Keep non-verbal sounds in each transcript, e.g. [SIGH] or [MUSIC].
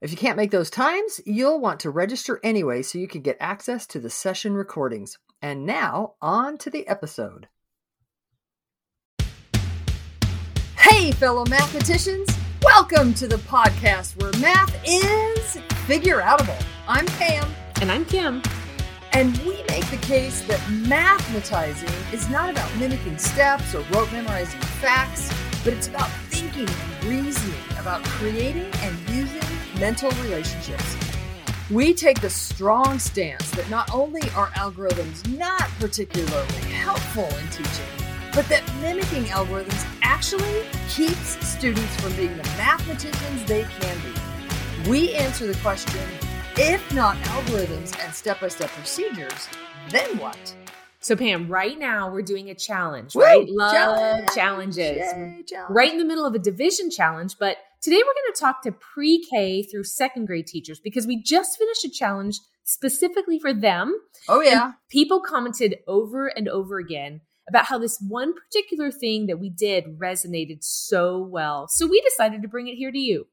If you can't make those times, you'll want to register anyway so you can get access to the session recordings. And now, on to the episode. Hey, fellow mathematicians! Welcome to the podcast where math is figure outable. I'm Pam. And I'm Kim. And we make the case that mathematizing is not about mimicking steps or rote memorizing facts, but it's about thinking and reasoning, about creating and using mental relationships. We take the strong stance that not only are algorithms not particularly helpful in teaching, but that mimicking algorithms actually keeps students from being the mathematicians they can be. We answer the question if not algorithms and step by step procedures, then what? So, Pam, right now we're doing a challenge, Woo! right? Love Challenge! challenges. Yay, challenge. Right in the middle of a division challenge. But today we're going to talk to pre K through second grade teachers because we just finished a challenge specifically for them. Oh, yeah. And people commented over and over again about how this one particular thing that we did resonated so well. So we decided to bring it here to you.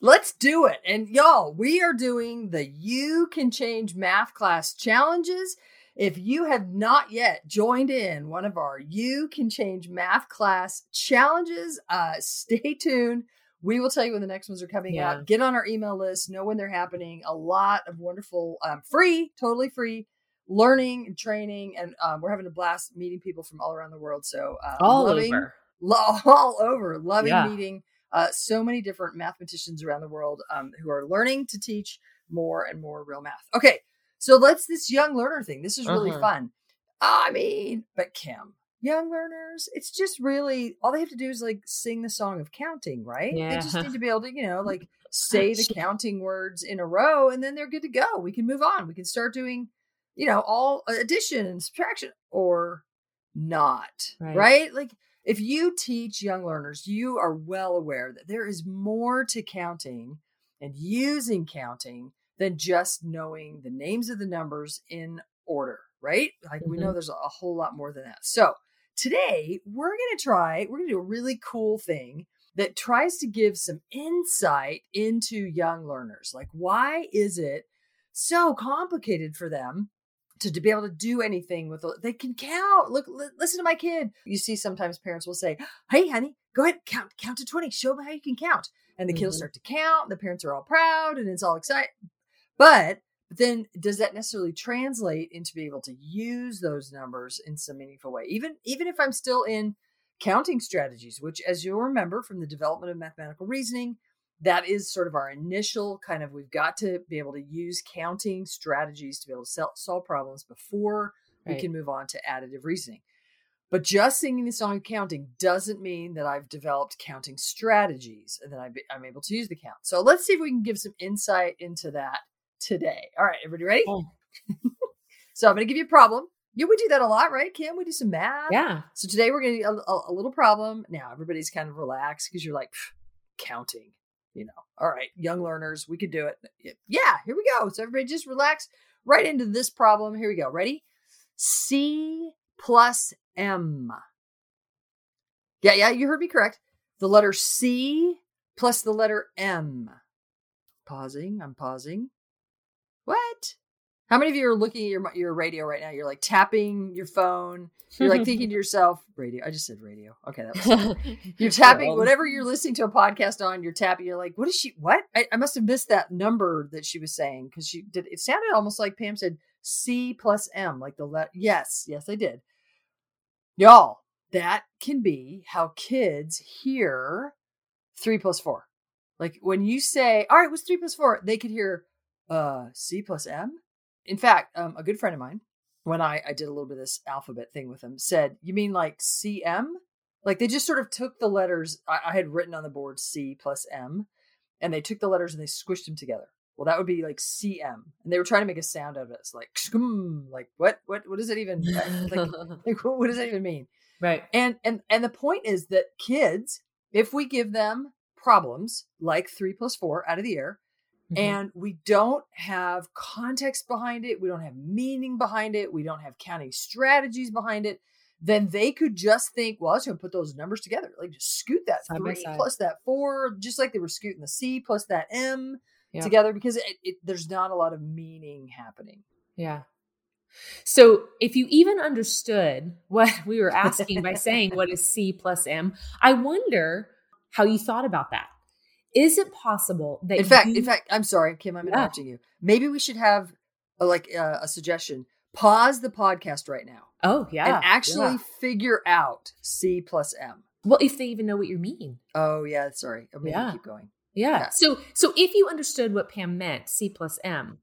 Let's do it. And y'all, we are doing the You Can Change Math Class challenges. If you have not yet joined in one of our You Can Change Math Class challenges, uh, stay [LAUGHS] tuned. We will tell you when the next ones are coming Yeah. out. Get on our email list, know when they're happening. A lot of wonderful, um, free, totally free learning and training. And um, we're having a blast meeting people from all around the world. So, uh, All loving, over. lo- [LAUGHS] all over. Loving Yeah. meeting uh, so many different mathematicians around the world um, who are learning to teach more and more real math. Okay, so let's this young learner thing. This is really Uh-huh. fun. I mean, but Kim, young learners, it's just really all they have to do is like sing the song of counting, right? They just need to be able to, you know, [LAUGHS] like say the counting words in a row, and then they're good to go. We can move on. We can start doing, you know, all addition and subtraction or not, Right. right? Like if you teach young learners, you are well aware that there is more to counting and using counting than just knowing the names of the numbers in order, right? Like we know there's a whole lot more than that. So today we're going to try, we're going to do a really cool thing that tries to give some insight into young learners. Like, why is it so complicated for them to, to be able to do anything with they can count look li- listen to my kid you see sometimes parents will say hey honey go ahead count count to 20 show me how you can count and the kids Mhm. start to count the parents are all proud and it's all excited but then does that necessarily translate into being able to use those numbers in some meaningful way? Even even if i'm still in counting strategies which as you'll remember from the development of mathematical reasoning that is sort of our initial kind of we've got to be able to use counting strategies to be able to solve problems before we can move on to additive reasoning. But just singing the song of counting doesn't mean that I've developed counting strategies and that I'm able to use the count. So let's see if we can give some insight into that today. All right, everybody ready? Oh. [LAUGHS] so I'm going to give you a problem. Yeah, we do that a lot, right, Kim? We do some math. Yeah. So today we're going to do a, a, a little problem. Now everybody's kind of relaxed because you're like counting, you know. All right, young learners, we could do it. Yeah, here we go. So everybody just relax right into this problem. Here we go. Ready? C plus M. Yeah, yeah, you heard me correct. The letter C plus the letter M. Pausing. I'm pausing. What? How many of you are looking at your your radio right now? You're like tapping your phone. You're like thinking to [LAUGHS] yourself, radio. I just said radio. Okay, that was [LAUGHS] [LAUGHS] you're tapping whatever you're listening to a podcast on. You're tapping. You're like, what is she? What? I, I must have missed that number that she was saying because she did. It sounded almost like Pam said C plus M, like the let. Yes, yes, I did. Y'all, that can be how kids hear three plus four. Like when you say, "All right, what's three plus four? They could hear uh C plus M. In fact, um, a good friend of mine, when I I did a little bit of this alphabet thing with him, said, "You mean like CM?" Like they just sort of took the letters I, I had written on the board C plus M, and they took the letters and they squished them together. Well, that would be like CM. And they were trying to make a sound out of it. It's like, like what, what, what does it even, [LAUGHS] like, like, what does that even mean? right. And, and, and the point is that kids, if we give them problems like three plus four out of the air, Mhm. and we don't have context behind it, we don't have meaning behind it, we don't have counting strategies behind it, then they could just think, well, I was going to put those numbers together, like just scoot that Side three plus that four, just like they were scooting the C plus that M Yeah. together, because it, it, there's not a lot of meaning happening. Yeah. So if you even understood what we were asking by saying [LAUGHS] what is C plus M, I wonder how you thought about that. Is it possible that In fact, you- in fact, I'm sorry, Kim, I'm Yeah. interrupting you. Maybe we should have a, like uh, a suggestion. Pause the podcast right now oh yeah, and actually yeah. figure out C plus M. well, if they even know what you mean, Oh yeah, sorry. Oh, maybe Yeah. keep going. yeah. Yeah. So so if you understood what Pam meant, C plus M,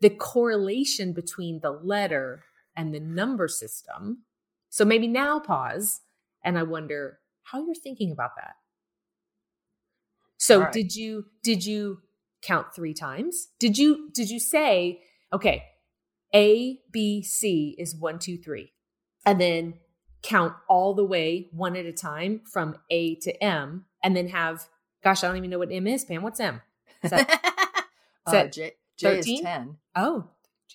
the correlation between the letter and the number system. So maybe now pause, and I wonder how you're thinking about that. So right. did you did you count three times? Did you did you say okay, A B C is one two three, and then count all the way one at a time from A to M, and then have gosh, I don't even know what M is, Pam. What's M? Is that- [LAUGHS] uh, that J, J is 13? ten. oh,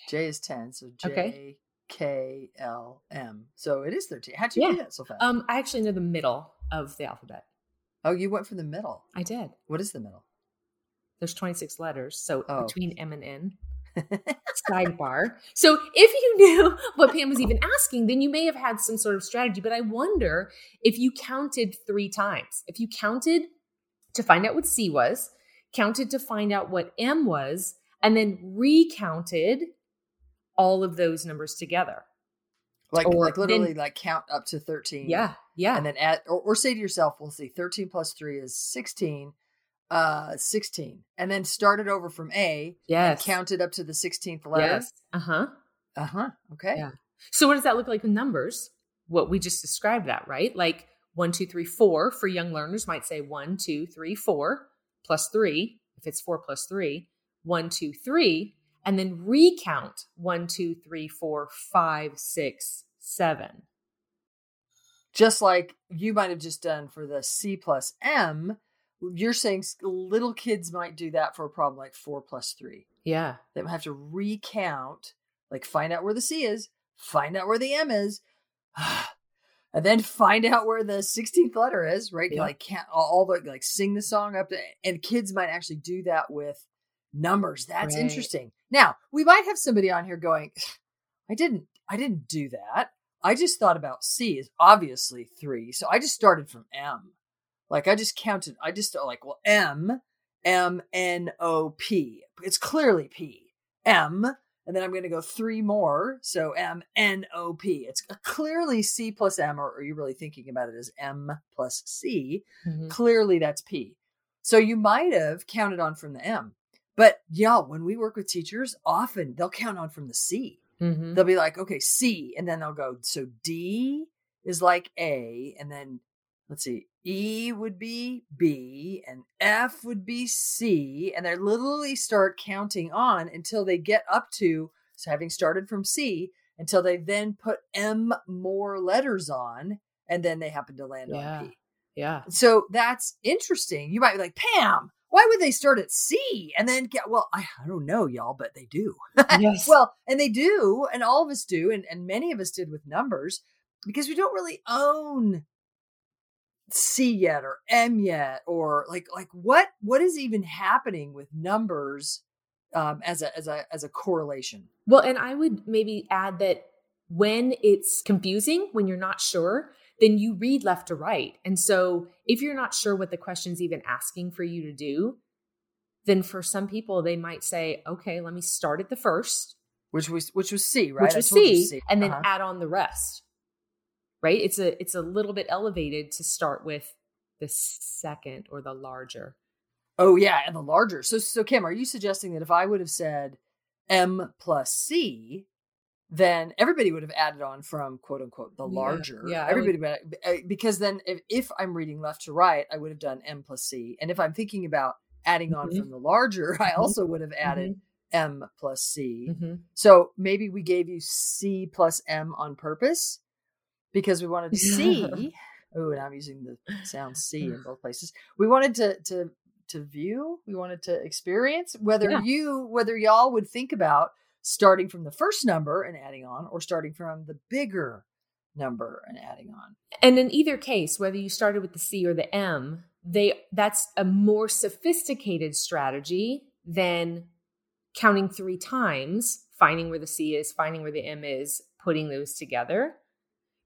J is ten. So J Okay. K L M. So it is thirteen. How'd you do that so fast? um, I actually know the middle of the alphabet. Oh, you went for the middle. I did. What is the middle? There's 26 letters, so Oh. between M and N. [LAUGHS] sidebar. So if you knew what Pam was even asking, then you may have had some sort of strategy. But I wonder if you counted three times. If you counted to find out what C was, counted to find out what M was, and then recounted all of those numbers together. Like Or like literally then- like count up to thirteen. Yeah. Yeah. And then add or, or say to yourself, we'll see, thirteen plus three is sixteen. Uh, sixteen, and then start it over from A. and yes. count it up to the sixteenth letter. Yes. Uh huh. Uh huh. Okay. Yeah. So what does that look like with numbers? What we just described that, right? Like one, two, three, four for young learners might say one, two, three, four plus three. If it's four plus three, one, two, three, and then recount one, two, three, four, five, six, seven. just like you might have just done for the C plus M, you're saying little kids might do that for a problem like four plus three. Yeah. They might have to recount, like find out where the C is, find out where the M is, [SIGHS] and then find out where the 16th letter is, right? Yeah. Like can't all the like sing the song up to, and kids might actually do that with numbers. That's Right. interesting. Now, we might have somebody on here going, [SIGHS] I didn't I didn't do that. I just thought about C is obviously 3. So I just started from M. Like I just counted I just like, well, M M N O P. It's clearly P. M and then I'm going to go three more. So M N O P. It's clearly C plus M, or are you really thinking about it as M plus C? Mhm. Clearly that's P. So you might have counted on from the M. But yeah, when we work with teachers, often they'll count on from the C. Mhm. They'll be like, okay, C, and then they'll go, so D is like A, and then let's see, E would be B, and F would be C, and they literally start counting on until they get up to, so having started from C, until they then put M more letters on, and then they happen to land Yeah. on P. Yeah. So that's interesting. You might be like, Pam, why would they start at C and then get, well, I, I don't know, y'all, but they do. [LAUGHS] Yes. well, and they do, and all of us do, and, and many of us did with numbers because we don't really own C yet or M yet, or like like what what is even happening with numbers um, as a as a as a correlation. Well, and I would maybe add that when it's confusing, when you're not sure, then you read left to right. And so if you're not sure what the question's even asking for you to do, then for some people, they might say, okay, let me start at the first, Which was which was C, right? which was you C, and then Uh-huh. add on the rest. Right? It's a it's a little bit elevated to start with the second or the larger. Oh yeah, and the larger. So so Kim, are you suggesting that if I would have said M plus C, then everybody would have added on from quote unquote the larger. yeah, I everybody would, uh, because then if, if I'm reading left to right, I would have done M plus C, and if I'm thinking about adding on Mhm. from the larger, [LAUGHS] I Mhm. also would have added M plus C. Mhm. So maybe we gave you C plus M on purpose because we wanted to see. [LAUGHS] oh, and I'm using the sound C in [SIGHS] both places. We wanted to to to view. We wanted to experience whether Yeah. you whether y'all would think about starting from the first number and adding on, or starting from the bigger number and adding on. And in either case, whether you started with the C or the M, they that's a more sophisticated strategy than counting three times, finding where the C is, finding where the M is, putting those together.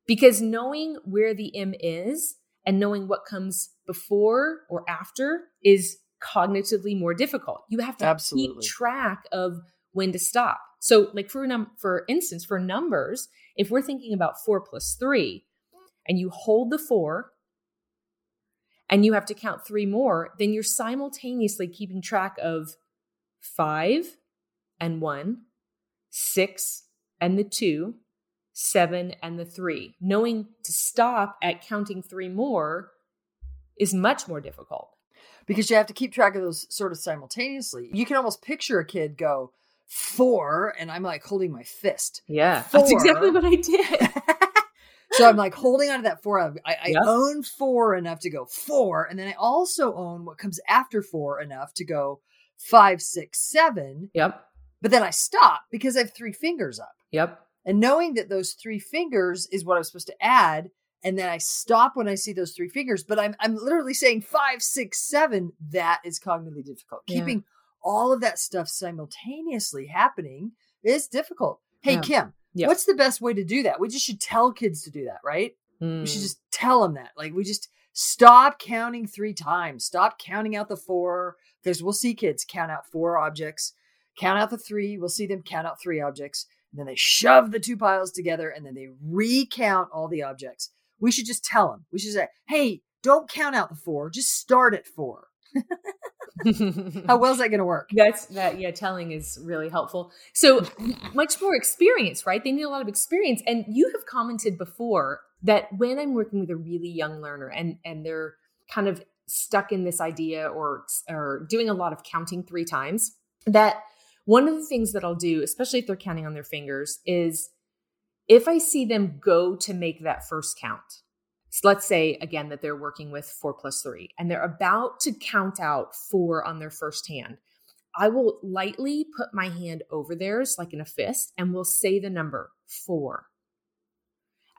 Because knowing where the M is and knowing what comes before or after is cognitively more difficult. You have to Absolutely. keep track of when to stop. So, like for num- for instance, for numbers, if we're thinking about four plus three, and you hold the four, and you have to count three more, then you're simultaneously keeping track of five and one, six and the two, seven and the three. Knowing to stop at counting three more is much more difficult. because you have to keep track of those sort of simultaneously. You can almost picture a kid go four, and I'm like holding my fist. Yeah, Four. that's exactly what I did. [LAUGHS] [LAUGHS] so I'm like holding onto that four. I, I Yep. own four enough to go four, and then I also own what comes after four enough to go five, six, seven. yep, But then I stop because I have three fingers up. yep, And knowing that those three fingers is what I'm supposed to add, and then I stop when I see those three fingers, but I'm I'm literally saying five, six, seven. That is cognitively difficult. Yeah. Keeping all of that stuff simultaneously happening is difficult. Hey Yeah. Kim, Yeah. what's the best way to do that? We just should tell kids to do that, right? We should Mm. just tell them that. Like we just stop counting three times. Stop counting out the four because we'll see kids count out four objects, count out the three. We'll see them count out three objects, and then they shove the two piles together, and then they recount all the objects. We should just tell them. We should say, "Hey, don't count out the four. Just start at four. [LAUGHS] [LAUGHS] How well is that going to work? That's that. Yeah, telling is really helpful. So much more experience, right? They need a lot of experience. And you have commented before that when I'm working with a really young learner and and they're kind of stuck in this idea or or doing a lot of counting three times, that one of the things that I'll do, especially if they're counting on their fingers, is if I see them go to make that first count. So let's say again that they're working with four plus three and they're about to count out four on their first hand. I will lightly put my hand over theirs, like in a fist, and we'll say the number four.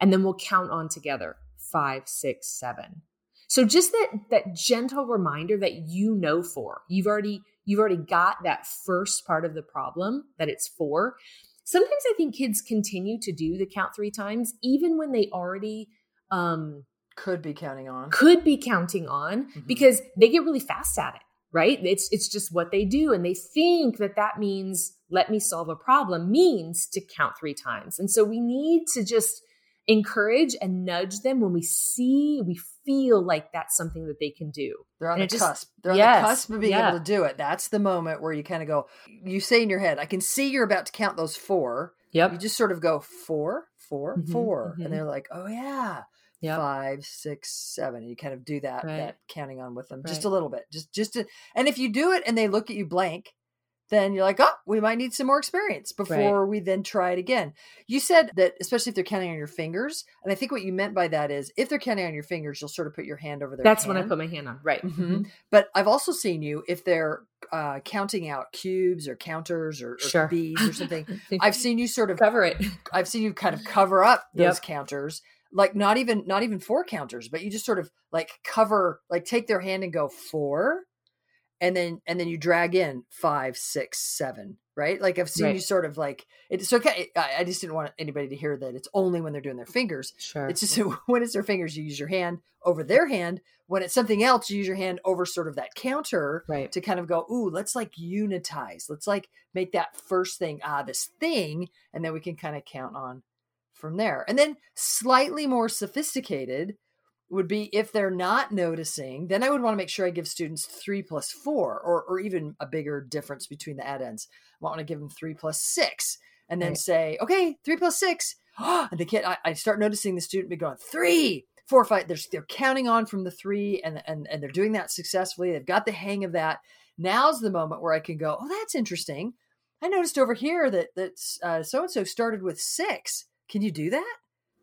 And then we'll count on together five, six, seven. So just that that gentle reminder that you know four. You've already you've already got that first part of the problem that it's four. Sometimes I think kids continue to do the count three times, even when they already um Could be counting on. could be counting on Mhm. because they get really fast at it right it's it's just what they do and they think that that means let me solve a problem means to count three times and so we need to just encourage and nudge them when we see we feel like that's something that they can do They're on And the just- cusp. They're on Yes, the cusp of being yeah. able to do it. That's the moment where you kind of go, you say in your head, I can see you're about to count those four. yep You just sort of go four, four, Mhm, four, mhm. And they're like, oh, yeah. Yep. Five, six, seven. You kind of do that, Right. that counting on with them just a little bit. Just, just to, and if you do it and they look at you blank, then you're like, oh, we might need some more experience before we then try it again. You said that, especially if they're counting on your fingers. And I think what you meant by that is if they're counting on your fingers, you'll sort of put your hand over their that's when i put my hand on right Mhm. But I've also seen you if they're uh, counting out cubes or counters or, or Sure. beads or something. [LAUGHS] I've seen you sort of cover it I've seen you kind of [LAUGHS] cover up those Yep. counters, like not even not even four counters, but you just sort of like cover, like take their hand and go four, and then and then you drag in five, six, seven, right? Like I've seen Right. you sort of like it's okay. I, I just didn't want anybody to hear that it's only when they're doing their fingers. sure It's just [LAUGHS] when it's their fingers, you use your hand over their hand. When it's something else, you use your hand over sort of that counter right to kind of go, ooh, let's like unitize. Let's like make that first thing, ah, this thing, and then we can kind of count on from there. And then slightly more sophisticated would be if they're not noticing, then I would want to make sure I give students three plus four or, or even a bigger difference between the addends. I want to give them three plus six and then Right. say, okay, three plus six. [GASPS] and the kid, I, I start noticing the student be going, three, four, five. They're, they're counting on from the three and, and, and they're doing that successfully. They've got the hang of that. Now's the moment where I can go, oh, that's interesting. I noticed over here that that so and so started with six. Can you do that?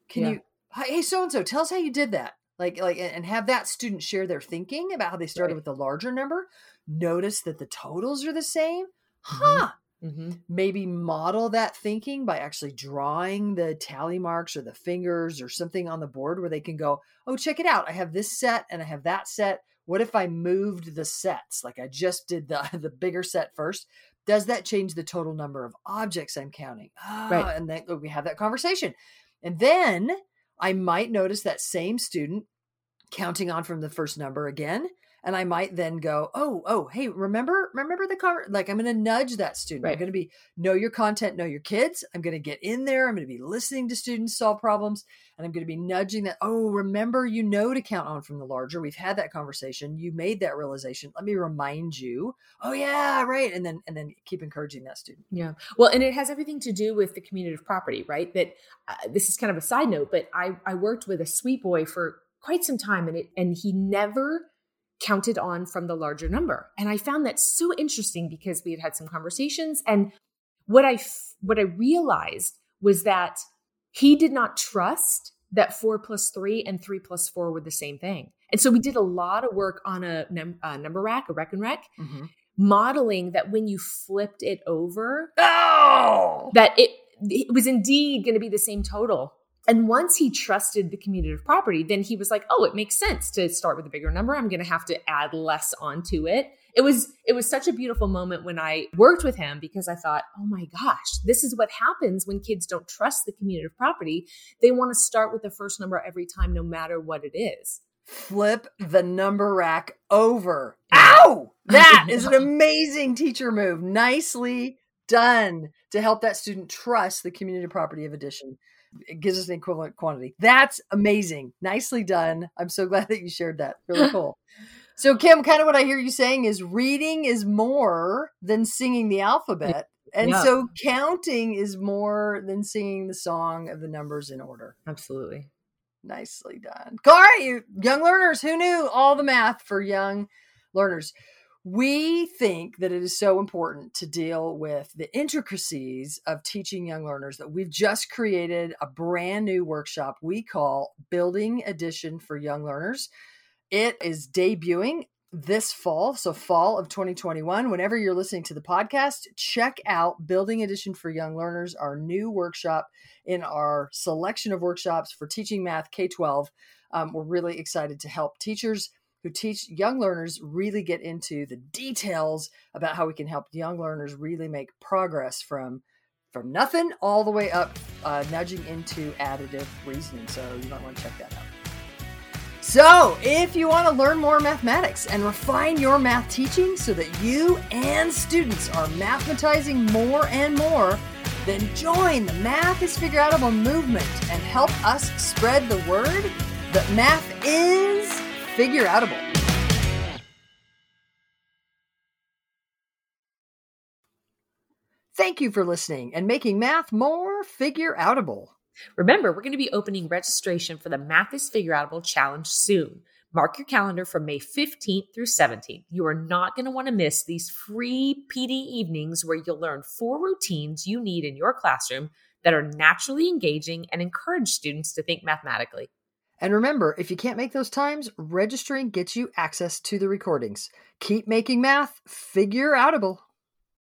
Can yeah. you? Hey, so and so, tell us how you did that. Like, like, and have that student share their thinking about how they started right. with a larger number. Notice that the totals are the same. Mm-hmm. Huh. Mm-hmm. Maybe model that thinking by actually drawing the tally marks or the fingers or something on the board where they can go, oh, check it out. I have this set and I have that set. What if I moved the sets? Like I just did the [LAUGHS] the bigger set first. Does that change the total number of objects I'm counting? Ah, right. And then we have that conversation. And then I might notice that same student counting on from the first number again and I might then go, oh, oh, hey, remember, remember the car? Like I'm going to nudge that student. Right. I'm going to be know your content, know your kids. I'm going to get in there. I'm going to be listening to students solve problems, and I'm going to be nudging that. Oh, remember, you know to count on from the larger. We've had that conversation. You made that realization. Let me remind you. Oh yeah, right. And then and then keep encouraging that student. Yeah. Well, and it has everything to do with the commutative property, right? That uh, this is kind of a side note, but I I worked with a sweet boy for quite some time, and it and he never counted on from the larger number. And I found that so interesting because we had had some conversations and what I what I realized was that he did not trust that 4 plus 3 and 3 plus 4 were the same thing. And so we did a lot of work on a, num- a number rack, a rekenrek, mm-hmm. modeling that when you flipped it over, oh! that it it was indeed going to be the same total and once he trusted the commutative property, then he was like, "Oh, it makes sense to start with a bigger number. I'm going to have to add less onto it." It was it was such a beautiful moment when I worked with him because I thought, "Oh my gosh, this is what happens when kids don't trust the commutative property. They want to start with the first number every time no matter what it is." Flip the number rack over. Ow! [LAUGHS] That is an amazing teacher move. Nicely done to help that student trust the commutative property of addition it gives us an equivalent quantity. That's amazing. Nicely done. I'm so glad that you shared that. Really [LAUGHS] cool. so, Kim, kind of what I hear you saying is reading is more than singing the alphabet. And yeah. so counting is more than singing the song of the numbers in order. Absolutely. Nicely done. All right, you young learners, who knew all the math for young learners? We think that it is so important to deal with the intricacies of teaching young learners that we've just created a brand new workshop we call Building Addition for Young Learners. It is debuting this fall, so fall of 2021. Whenever you're listening to the podcast, check out Building Addition for Young Learners, our new workshop in our selection of workshops for teaching math K 12. Um, we're really excited to help teachers who teach young learners really get into the details about how we can help young learners really make progress from from nothing all the way up uh, nudging into additive reasoning. So you might want to check that out. So if you want to learn more mathematics and refine your math teaching so that you and students are mathematizing more and more then join the math is figure outable movement and help us spread the word that math is Figure Outable. Thank you for listening and making math more figure outable. Remember, we're going to be opening registration for the Math is Figure Outable Challenge soon. Mark your calendar from May 15th through 17th. You are not going to want to miss these free PD evenings where you'll learn four routines you need in your classroom that are naturally engaging and encourage students to think mathematically. And remember, if you can't make those times, registering gets you access to the recordings. Keep making math figure outable.